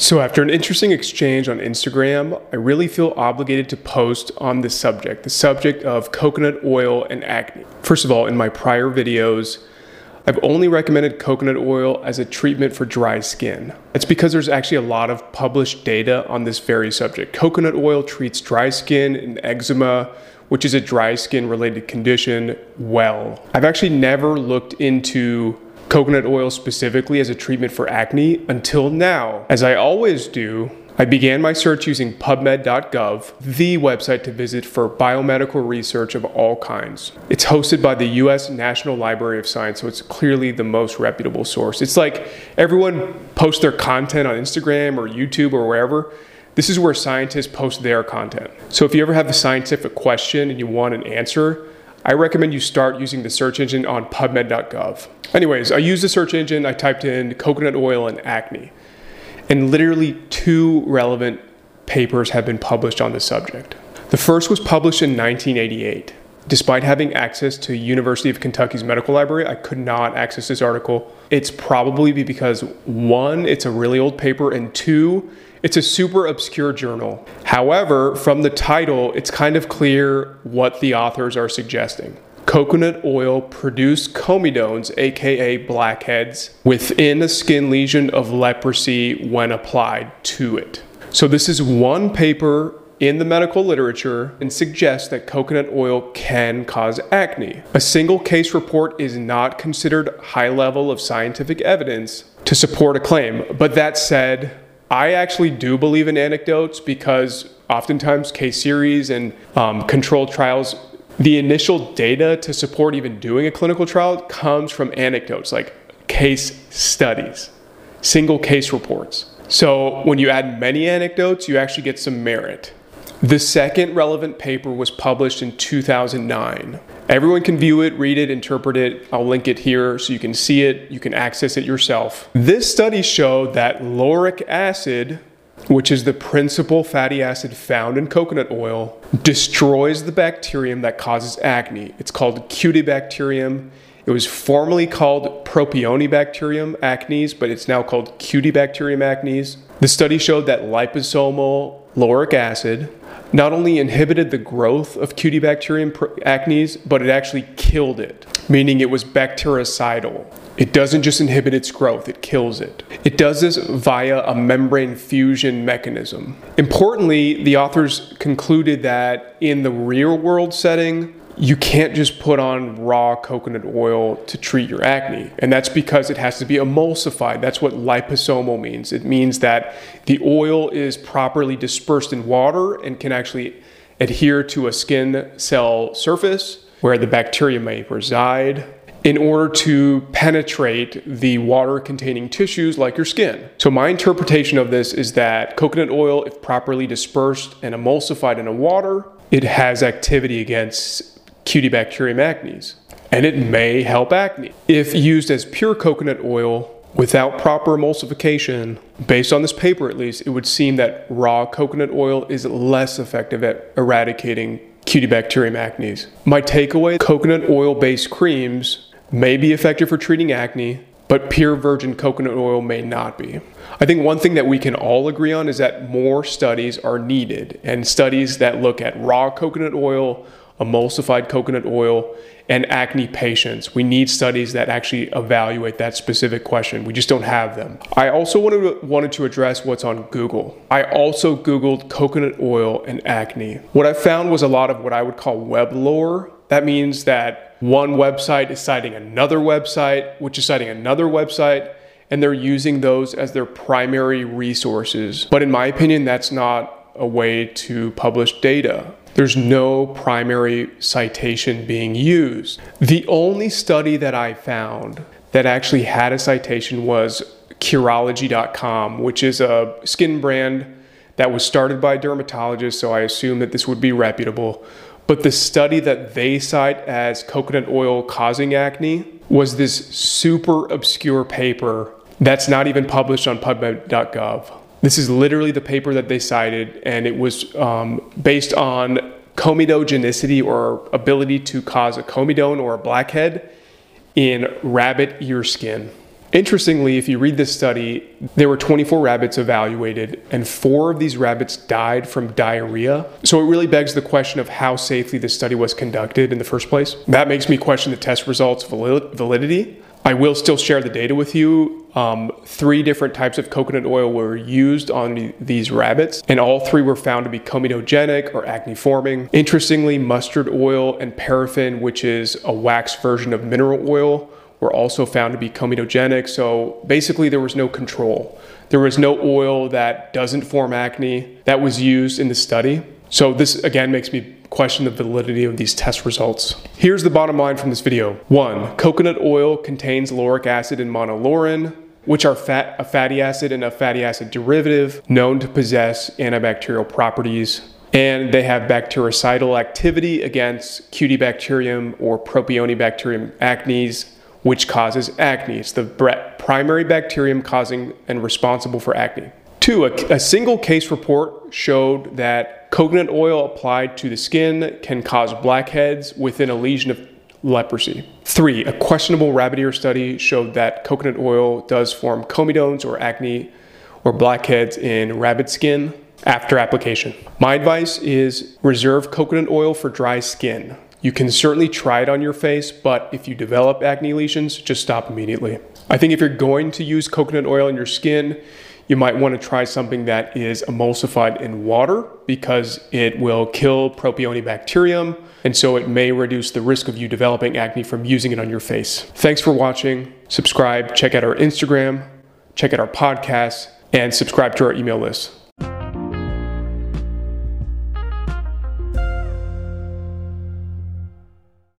So, after an interesting exchange on Instagram, I really feel obligated to post on this subject the subject of coconut oil and acne. First of all, in my prior videos, I've only recommended coconut oil as a treatment for dry skin. It's because there's actually a lot of published data on this very subject. Coconut oil treats dry skin and eczema, which is a dry skin related condition, well. I've actually never looked into coconut oil specifically as a treatment for acne until now. As I always do, I began my search using PubMed.gov, the website to visit for biomedical research of all kinds. It's hosted by the US National Library of Science, so it's clearly the most reputable source. It's like everyone posts their content on Instagram or YouTube or wherever. This is where scientists post their content. So if you ever have a scientific question and you want an answer, I recommend you start using the search engine on PubMed.gov. Anyways, I used the search engine, I typed in coconut oil and acne and literally two relevant papers have been published on the subject. The first was published in 1988. Despite having access to University of Kentucky's medical library, I could not access this article. It's probably because one, it's a really old paper, and two, it's a super obscure journal. However, from the title, it's kind of clear what the authors are suggesting coconut oil produce comedones, aka blackheads, within a skin lesion of leprosy when applied to it. So, this is one paper in the medical literature and suggests that coconut oil can cause acne. A single case report is not considered high level of scientific evidence to support a claim. But that said, I actually do believe in anecdotes because oftentimes case series and um, controlled trials the initial data to support even doing a clinical trial comes from anecdotes like case studies, single case reports. So when you add many anecdotes, you actually get some merit. The second relevant paper was published in 2009. Everyone can view it, read it, interpret it. I'll link it here so you can see it, you can access it yourself. This study showed that lauric acid which is the principal fatty acid found in coconut oil, destroys the bacterium that causes acne. It's called Cutibacterium. It was formerly called Propionibacterium acnes, but it's now called Cutibacterium acnes. The study showed that liposomal lauric acid not only inhibited the growth of Cutibacterium acnes, but it actually killed it, meaning it was bactericidal. It doesn't just inhibit its growth, it kills it. It does this via a membrane fusion mechanism. Importantly, the authors concluded that in the real world setting, you can't just put on raw coconut oil to treat your acne. And that's because it has to be emulsified. That's what liposomal means. It means that the oil is properly dispersed in water and can actually adhere to a skin cell surface where the bacteria may reside in order to penetrate the water containing tissues like your skin. So, my interpretation of this is that coconut oil, if properly dispersed and emulsified in a water, it has activity against Cutibacterium acnes, and it may help acne. If used as pure coconut oil without proper emulsification, based on this paper at least, it would seem that raw coconut oil is less effective at eradicating Cutibacterium acnes. My takeaway coconut oil based creams may be effective for treating acne, but pure virgin coconut oil may not be. I think one thing that we can all agree on is that more studies are needed, and studies that look at raw coconut oil, emulsified coconut oil, and acne patients. We need studies that actually evaluate that specific question. We just don't have them. I also wanted to, wanted to address what's on Google. I also Googled coconut oil and acne. What I found was a lot of what I would call web lore. That means that one website is citing another website, which is citing another website, and they're using those as their primary resources. But in my opinion, that's not a way to publish data. There's no primary citation being used. The only study that I found that actually had a citation was Curology.com, which is a skin brand that was started by dermatologists, so I assume that this would be reputable. But the study that they cite as coconut oil causing acne was this super obscure paper that's not even published on PubMed.gov. This is literally the paper that they cited, and it was um, based on comedogenicity or ability to cause a comedone or a blackhead in rabbit ear skin. Interestingly, if you read this study, there were 24 rabbits evaluated, and four of these rabbits died from diarrhea. So it really begs the question of how safely this study was conducted in the first place. That makes me question the test results' validity. I will still share the data with you. Um, three different types of coconut oil were used on these rabbits, and all three were found to be comedogenic or acne forming. Interestingly, mustard oil and paraffin, which is a wax version of mineral oil, were also found to be comedogenic. So basically, there was no control. There was no oil that doesn't form acne that was used in the study. So this again makes me question the validity of these test results. Here's the bottom line from this video. One, coconut oil contains lauric acid and monolaurin, which are fat, a fatty acid and a fatty acid derivative known to possess antibacterial properties. And they have bactericidal activity against Cutibacterium or Propionibacterium acnes, which causes acne. It's the primary bacterium causing and responsible for acne. Two, a, a, single case report showed that coconut oil applied to the skin can cause blackheads within a lesion of leprosy. Three, a questionable rabbit ear study showed that coconut oil does form comedones or acne or blackheads in rabbit skin after application. My advice is reserve coconut oil for dry skin. You can certainly try it on your face, but if you develop acne lesions, just stop immediately. I think if you're going to use coconut oil in your skin, you might want to try something that is emulsified in water because it will kill Propionibacterium, and so it may reduce the risk of you developing acne from using it on your face. Thanks for watching. Subscribe, check out our Instagram, check out our podcast, and subscribe to our email list.